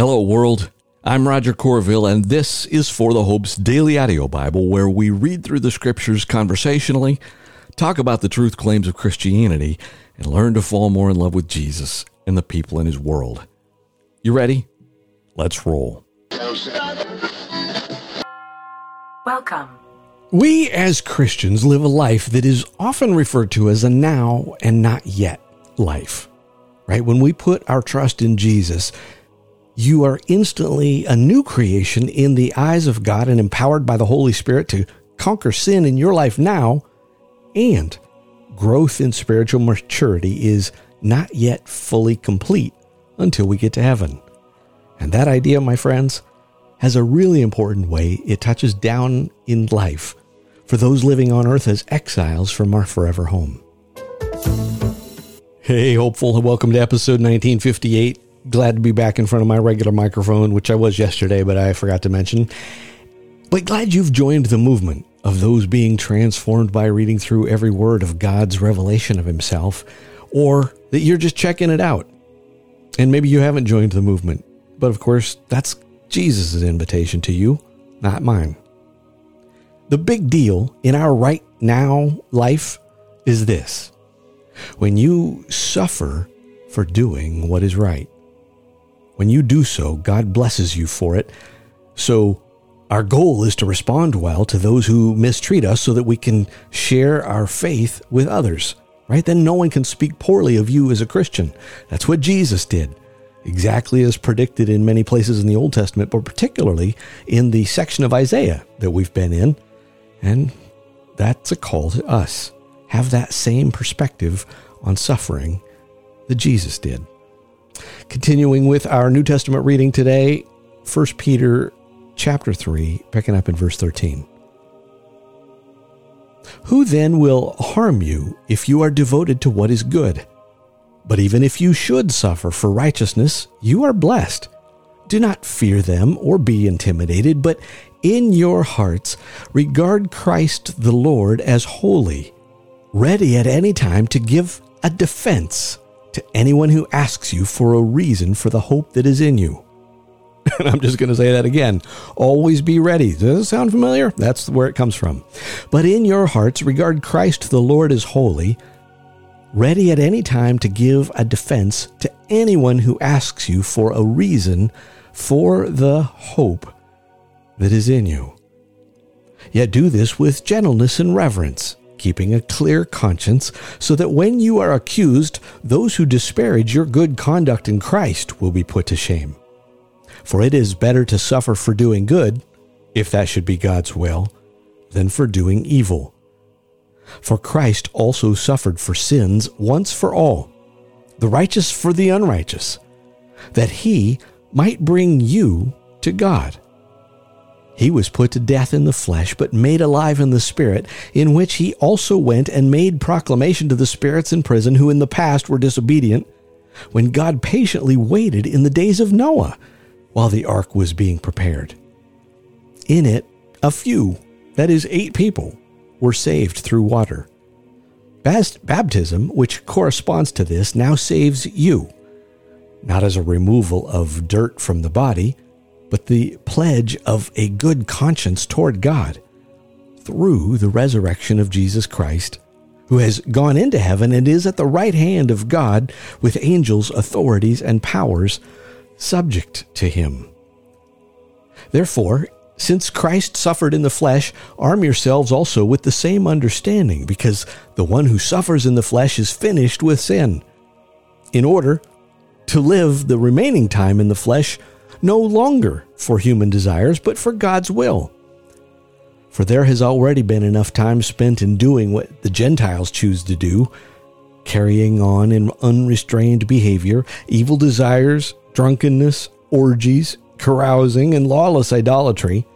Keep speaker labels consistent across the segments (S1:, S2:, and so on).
S1: Hello, world. I'm Roger Courville, and this is For the Hope's Daily Audio Bible, where we read through the scriptures conversationally, talk about the truth claims of Christianity, and learn to fall more in love with Jesus and the people in his world. You ready? Let's roll.
S2: Welcome.
S3: We as Christians live a life that is often referred to as a now and not yet life. Right? When we put our trust in Jesus, you are instantly a new creation in the eyes of God and empowered by the Holy Spirit to conquer sin in your life now. And growth in spiritual maturity is not yet fully complete until we get to heaven. And that idea, my friends, has a really important way it touches down in life for those living on earth as exiles from our forever home. Hey, hopeful, welcome to episode 1958 glad to be back in front of my regular microphone, which I was yesterday, but I forgot to mention. But glad you've joined the movement of those being transformed by reading through every word of God's revelation of Himself, or that you're just checking it out. And maybe you haven't joined the movement, but of course, that's Jesus' invitation to you, not mine. The big deal in our right now life is this when you suffer for doing what is right. When you do so, God blesses you for it. So, our goal is to respond well to those who mistreat us so that we can share our faith with others, right? Then no one can speak poorly of you as a Christian. That's what Jesus did, exactly as predicted in many places in the Old Testament, but particularly in the section of Isaiah that we've been in. And that's a call to us. Have that same perspective on suffering that Jesus did. Continuing with our New Testament reading today, 1 Peter chapter 3, picking up in verse 13. Who then will harm you if you are devoted to what is good? But even if you should suffer for righteousness, you are blessed. Do not fear them or be intimidated, but in your hearts regard Christ the Lord as holy, ready at any time to give a defense to anyone who asks you for a reason for the hope that is in you. And I'm just going to say that again. Always be ready. Does it sound familiar? That's where it comes from. But in your hearts, regard Christ the Lord as holy, ready at any time to give a defense to anyone who asks you for a reason for the hope that is in you. Yet do this with gentleness and reverence keeping a clear conscience, so that when you are accused, those who disparage your good conduct in Christ will be put to shame. For it is better to suffer for doing good, if that should be God's will, than for doing evil. For Christ also suffered for sins once for all, the righteous for the unrighteous, that he might bring you to God he was put to death in the flesh, but made alive in the spirit, in which he also went and made proclamation to the spirits in prison who in the past were disobedient, when God patiently waited in the days of Noah while the ark was being prepared. In it, a few, that is, eight people, were saved through water. Baptism, which corresponds to this, now saves you, not as a removal of dirt from the body but the pledge of a good conscience toward God through the resurrection of Jesus Christ, who has gone into heaven and is at the right hand of God with angels, authorities, and powers subject to him. Therefore, since Christ suffered in the flesh, arm yourselves also with the same understanding, because the one who suffers in the flesh is finished with sin, in order to live the remaining time in the flesh no longer for human desires, but for God's will. For there has already been enough time spent in doing what the Gentiles choose to do, carrying on in unrestrained behavior, evil desires, drunkenness, orgies, carousing, and lawless idolatry.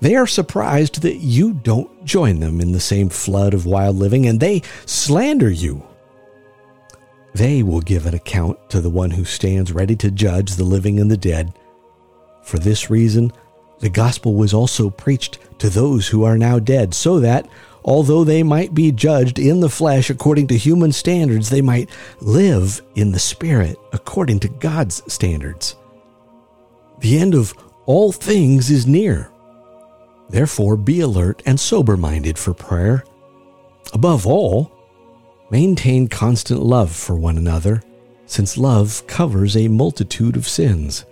S3: They are surprised that you don't join them in the same flood of wild living, and they slander you they will give an account to the one who stands ready to judge the living and the dead. For this reason, the gospel was also preached to those who are now dead, so that, although they might be judged in the flesh according to human standards, they might live in the spirit according to God's standards. The end of all things is near. Therefore, be alert and sober minded for prayer. Above all, maintain constant love for one another, since love covers a multitude of sins.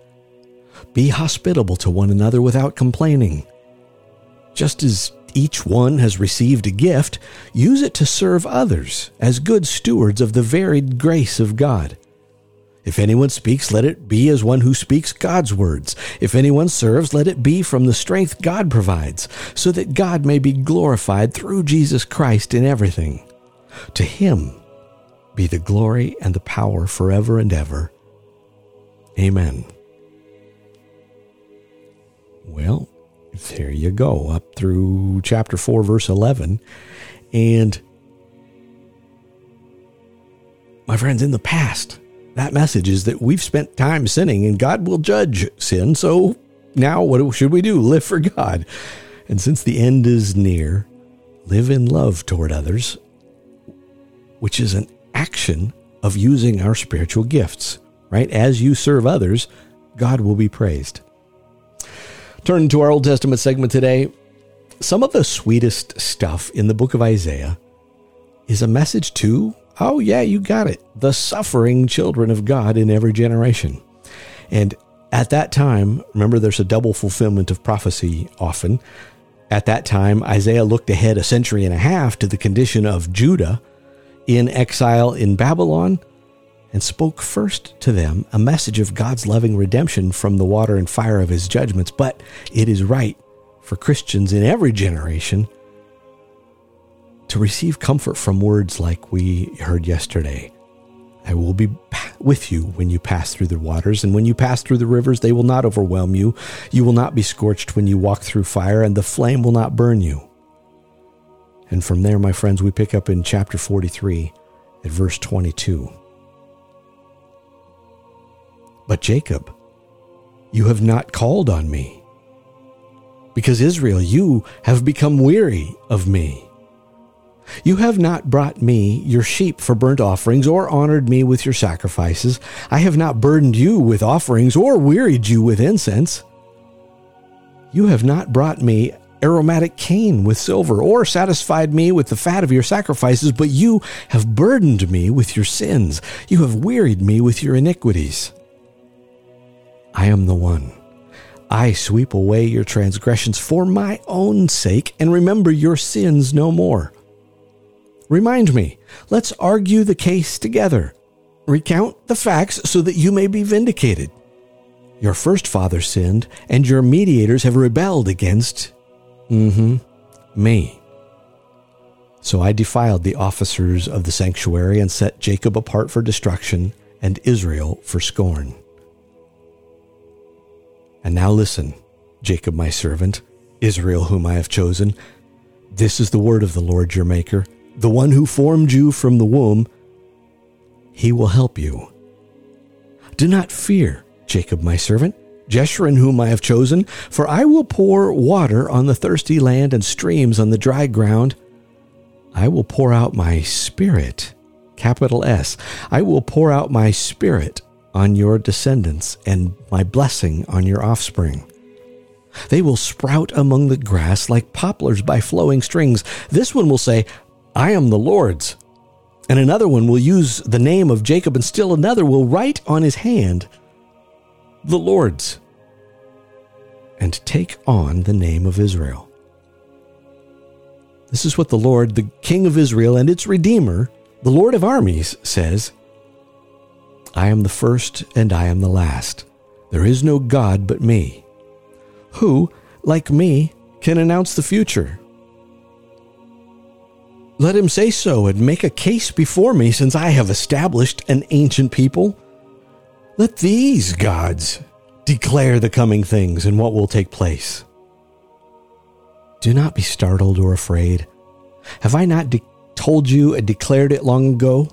S3: Be hospitable to one another without complaining. Just as each one has received a gift, use it to serve others as good stewards of the varied grace of God. If anyone speaks, let it be as one who speaks God's words. If anyone serves, let it be from the strength God provides, so that God may be glorified through Jesus Christ in everything. To him be the glory and the power forever and ever. Amen. Well, there you go, up through chapter 4, verse 11. And my friends, in the past, that message is that we've spent time sinning and God will judge sin. So now what should we do? Live for God. And since the end is near, live in love toward others, which is an action of using our spiritual gifts, right? As you serve others, God will be praised. Turn to our Old Testament segment today. Some of the sweetest stuff in the book of Isaiah is a message to Oh, yeah, you got it. The suffering children of God in every generation. And at that time, remember there's a double fulfillment of prophecy often. At that time, Isaiah looked ahead a century and a half to the condition of Judah in exile in Babylon and spoke first to them a message of God's loving redemption from the water and fire of his judgments. But it is right for Christians in every generation to receive comfort from words like we heard yesterday. I will be with you when you pass through the waters, and when you pass through the rivers, they will not overwhelm you. You will not be scorched when you walk through fire, and the flame will not burn you. And from there, my friends, we pick up in chapter 43 at verse 22. But Jacob, you have not called on me. Because Israel, you have become weary of me. You have not brought me your sheep for burnt offerings, or honored me with your sacrifices. I have not burdened you with offerings, or wearied you with incense. You have not brought me aromatic cane with silver, or satisfied me with the fat of your sacrifices, but you have burdened me with your sins. You have wearied me with your iniquities. I am the one. I sweep away your transgressions for my own sake, and remember your sins no more. Remind me. Let's argue the case together. Recount the facts so that you may be vindicated. Your first father sinned, and your mediators have rebelled against, mm-hmm, me. So I defiled the officers of the sanctuary and set Jacob apart for destruction and Israel for scorn. And now listen, Jacob my servant, Israel whom I have chosen. This is the word of the Lord your Maker the one who formed you from the womb, he will help you. Do not fear, Jacob my servant, Jeshurun whom I have chosen, for I will pour water on the thirsty land and streams on the dry ground. I will pour out my spirit, capital S. I will pour out my spirit on your descendants and my blessing on your offspring. They will sprout among the grass like poplars by flowing strings. This one will say, I am the Lord's. And another one will use the name of Jacob, and still another will write on his hand, the Lord's, and take on the name of Israel. This is what the Lord, the King of Israel and its Redeemer, the Lord of armies, says I am the first and I am the last. There is no God but me. Who, like me, can announce the future? Let him say so and make a case before me, since I have established an ancient people. Let these gods declare the coming things and what will take place. Do not be startled or afraid. Have I not de- told you and declared it long ago?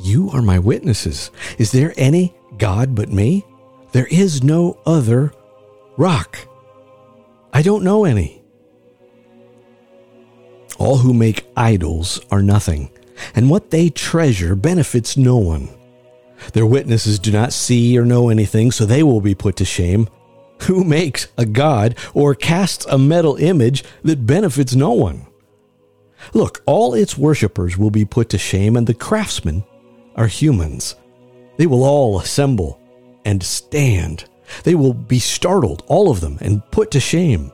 S3: You are my witnesses. Is there any God but me? There is no other rock. I don't know any. All who make idols are nothing, and what they treasure benefits no one. Their witnesses do not see or know anything, so they will be put to shame. Who makes a god or casts a metal image that benefits no one? Look, all its worshippers will be put to shame, and the craftsmen are humans. They will all assemble and stand. They will be startled, all of them, and put to shame.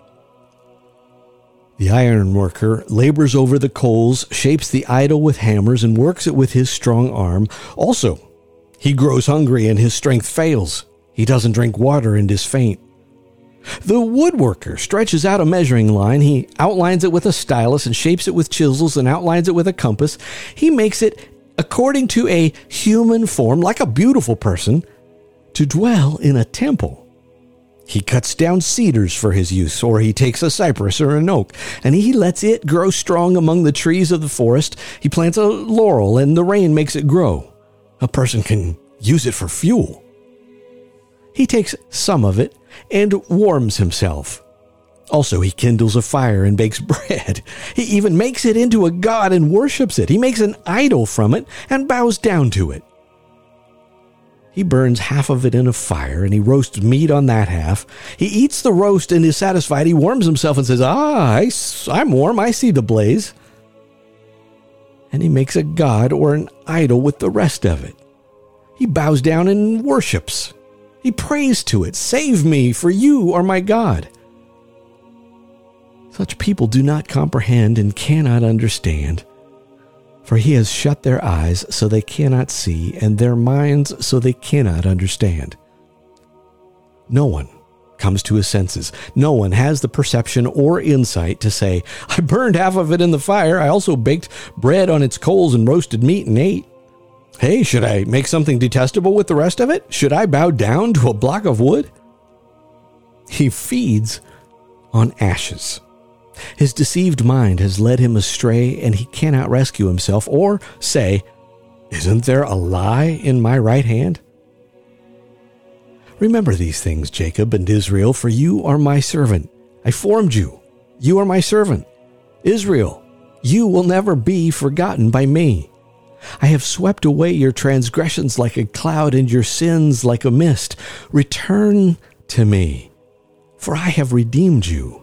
S3: The ironworker labors over the coals, shapes the idol with hammers, and works it with his strong arm. Also, he grows hungry and his strength fails. He doesn't drink water and is faint. The woodworker stretches out a measuring line. He outlines it with a stylus and shapes it with chisels and outlines it with a compass. He makes it according to a human form, like a beautiful person, to dwell in a temple. He cuts down cedars for his use, or he takes a cypress or an oak, and he lets it grow strong among the trees of the forest. He plants a laurel, and the rain makes it grow. A person can use it for fuel. He takes some of it and warms himself. Also, he kindles a fire and bakes bread. He even makes it into a god and worships it. He makes an idol from it and bows down to it. He burns half of it in a fire and he roasts meat on that half. He eats the roast and is satisfied. He warms himself and says, Ah, I, I'm warm. I see the blaze. And he makes a god or an idol with the rest of it. He bows down and worships. He prays to it, Save me, for you are my God. Such people do not comprehend and cannot understand. For he has shut their eyes so they cannot see, and their minds so they cannot understand. No one comes to his senses. No one has the perception or insight to say, I burned half of it in the fire. I also baked bread on its coals and roasted meat and ate. Hey, should I make something detestable with the rest of it? Should I bow down to a block of wood? He feeds on ashes. His deceived mind has led him astray, and he cannot rescue himself or say, Isn't there a lie in my right hand? Remember these things, Jacob and Israel, for you are my servant. I formed you. You are my servant. Israel, you will never be forgotten by me. I have swept away your transgressions like a cloud and your sins like a mist. Return to me, for I have redeemed you.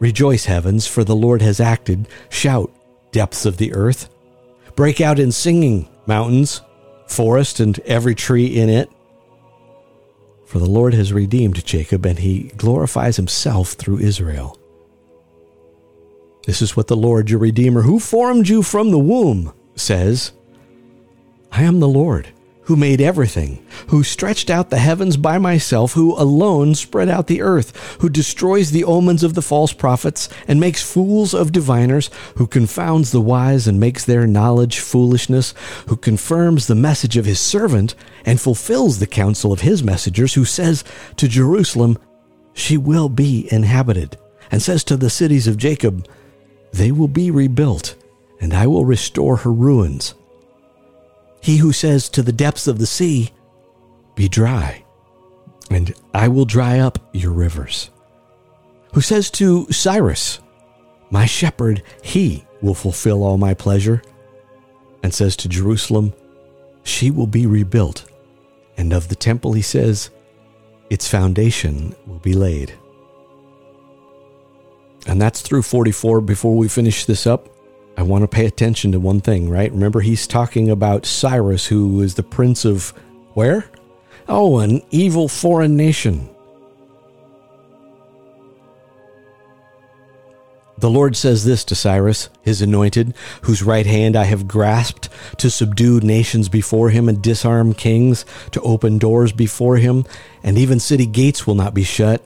S3: Rejoice, heavens, for the Lord has acted. Shout, depths of the earth. Break out in singing, mountains, forest, and every tree in it. For the Lord has redeemed Jacob, and he glorifies himself through Israel. This is what the Lord your Redeemer, who formed you from the womb, says I am the Lord who made everything, who stretched out the heavens by myself, who alone spread out the earth, who destroys the omens of the false prophets and makes fools of diviners, who confounds the wise and makes their knowledge foolishness, who confirms the message of his servant and fulfills the counsel of his messengers, who says to Jerusalem, She will be inhabited, and says to the cities of Jacob, They will be rebuilt, and I will restore her ruins he who says to the depths of the sea, Be dry, and I will dry up your rivers. Who says to Cyrus, My shepherd, he will fulfill all my pleasure, and says to Jerusalem, She will be rebuilt. And of the temple he says, Its foundation will be laid. And that's through 44. Before we finish this up, I want to pay attention to one thing, right? Remember, he's talking about Cyrus, who is the prince of where? Oh, an evil foreign nation. The Lord says this to Cyrus, his anointed, whose right hand I have grasped, to subdue nations before him and disarm kings, to open doors before him, and even city gates will not be shut.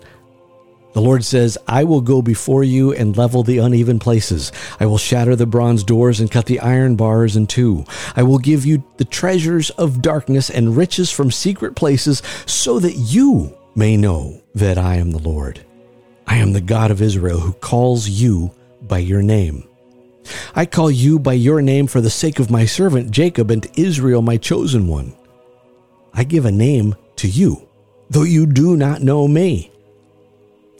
S3: The Lord says, I will go before you and level the uneven places. I will shatter the bronze doors and cut the iron bars in two. I will give you the treasures of darkness and riches from secret places so that you may know that I am the Lord. I am the God of Israel who calls you by your name. I call you by your name for the sake of my servant Jacob and Israel, my chosen one. I give a name to you, though you do not know me.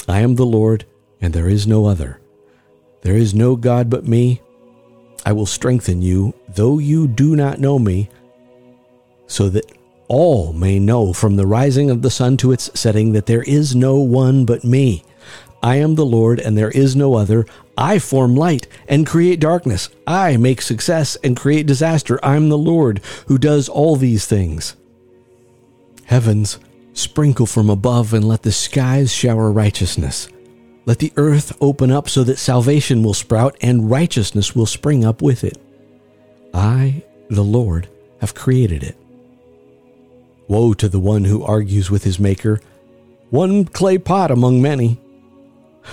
S3: I am the Lord, and there is no other. There is no God but me. I will strengthen you, though you do not know me. so that all may know from the rising of the sun to its setting that there is no one but me. I am the Lord, and there is no other. I form light and create darkness. I make success and create disaster. I'm the Lord who does all these things. Heavens, sprinkle from above, and let the skies shower righteousness. Let the earth open up so that salvation will sprout and righteousness will spring up with it. I, the Lord, have created it. Woe to the one who argues with his maker, one clay pot among many.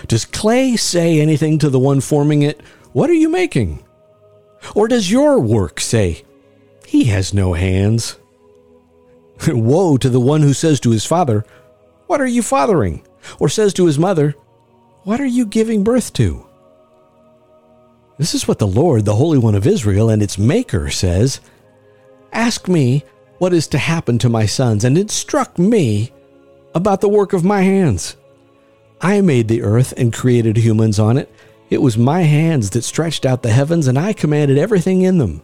S3: Does clay say anything to the one forming it, What are you making? Or does your work say, He has no hands? Woe to the one who says to his father, What are you fathering? Or says to his mother, What are you giving birth to? This is what the Lord, the Holy One of Israel, and its Maker says Ask me what is to happen to my sons, and instruct me about the work of my hands. I made the earth and created humans on it. It was my hands that stretched out the heavens, and I commanded everything in them.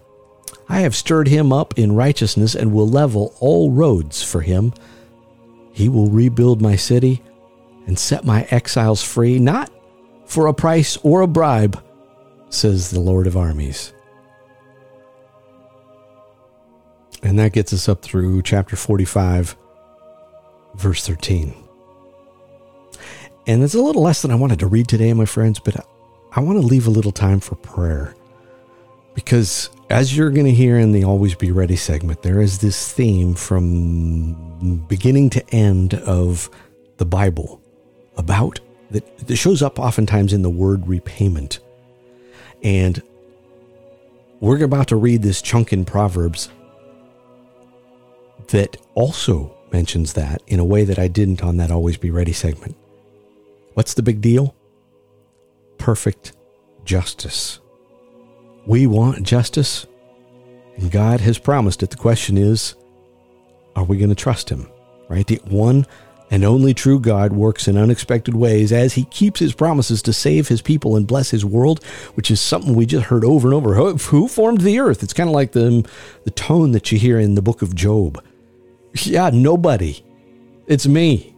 S3: I have stirred him up in righteousness and will level all roads for him. He will rebuild my city and set my exiles free, not for a price or a bribe, says the Lord of armies. And that gets us up through chapter 45, verse 13. And it's a little less than I wanted to read today, my friends, but I want to leave a little time for prayer. Because as you're going to hear in the Always Be Ready segment, there is this theme from beginning to end of the Bible about that, that shows up oftentimes in the word repayment. And we're about to read this chunk in Proverbs that also mentions that in a way that I didn't on that Always Be Ready segment. What's the big deal? Perfect justice. We want justice, and God has promised it. The question is, are we going to trust Him? Right? The one and only true God works in unexpected ways as He keeps His promises to save His people and bless His world, which is something we just heard over and over. Who formed the earth? It's kind of like the, the tone that you hear in the book of Job. Yeah, nobody. It's me.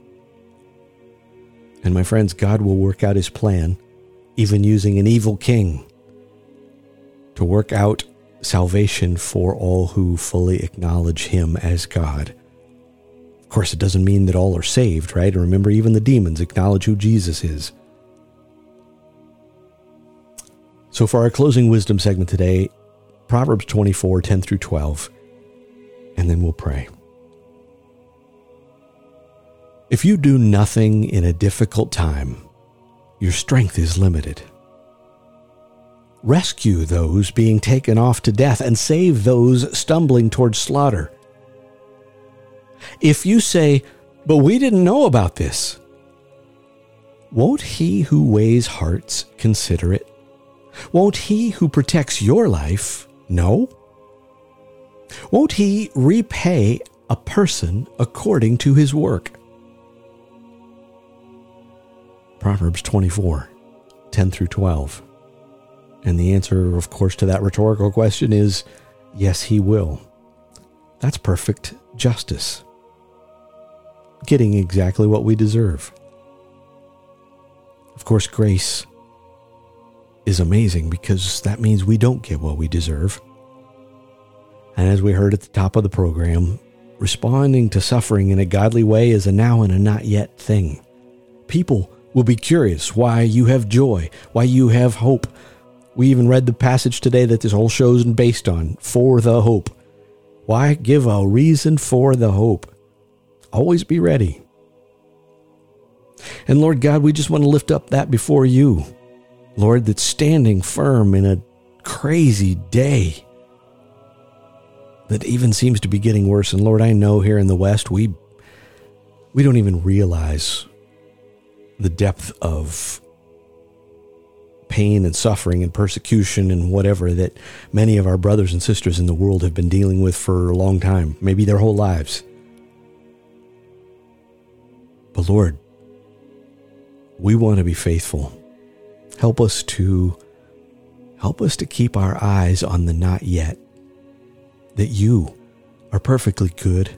S3: And my friends, God will work out his plan, even using an evil king, to work out salvation for all who fully acknowledge him as God. Of course, it doesn't mean that all are saved, right? remember, even the demons acknowledge who Jesus is. So, for our closing wisdom segment today, Proverbs 24 10 through 12, and then we'll pray. If you do nothing in a difficult time, your strength is limited. Rescue those being taken off to death and save those stumbling towards slaughter. If you say, But we didn't know about this, won't he who weighs hearts consider it? Won't he who protects your life know? Won't he repay a person according to his work? Proverbs 24, 10 through 12. And the answer, of course, to that rhetorical question is yes, he will. That's perfect justice. Getting exactly what we deserve. Of course, grace is amazing because that means we don't get what we deserve. And as we heard at the top of the program, responding to suffering in a godly way is a now and a not yet thing. People will be curious why you have joy, why you have hope. We even read the passage today that this whole show is based on for the hope. Why give a reason for the hope? Always be ready. And Lord God, we just want to lift up that before you. Lord, that's standing firm in a crazy day that even seems to be getting worse. And Lord, I know here in the West, we we don't even realize the depth of pain and suffering and persecution and whatever that many of our brothers and sisters in the world have been dealing with for a long time, maybe their whole lives. But Lord, we want to be faithful. Help us to help us to keep our eyes on the not yet. That you are perfectly good.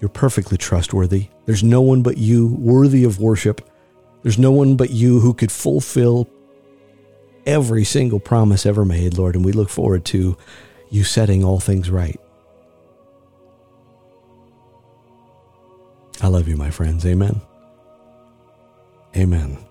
S3: You're perfectly trustworthy. There's no one but you worthy of worship. There's no one but you who could fulfill every single promise ever made, Lord, and we look forward to you setting all things right. I love you, my friends. Amen. Amen.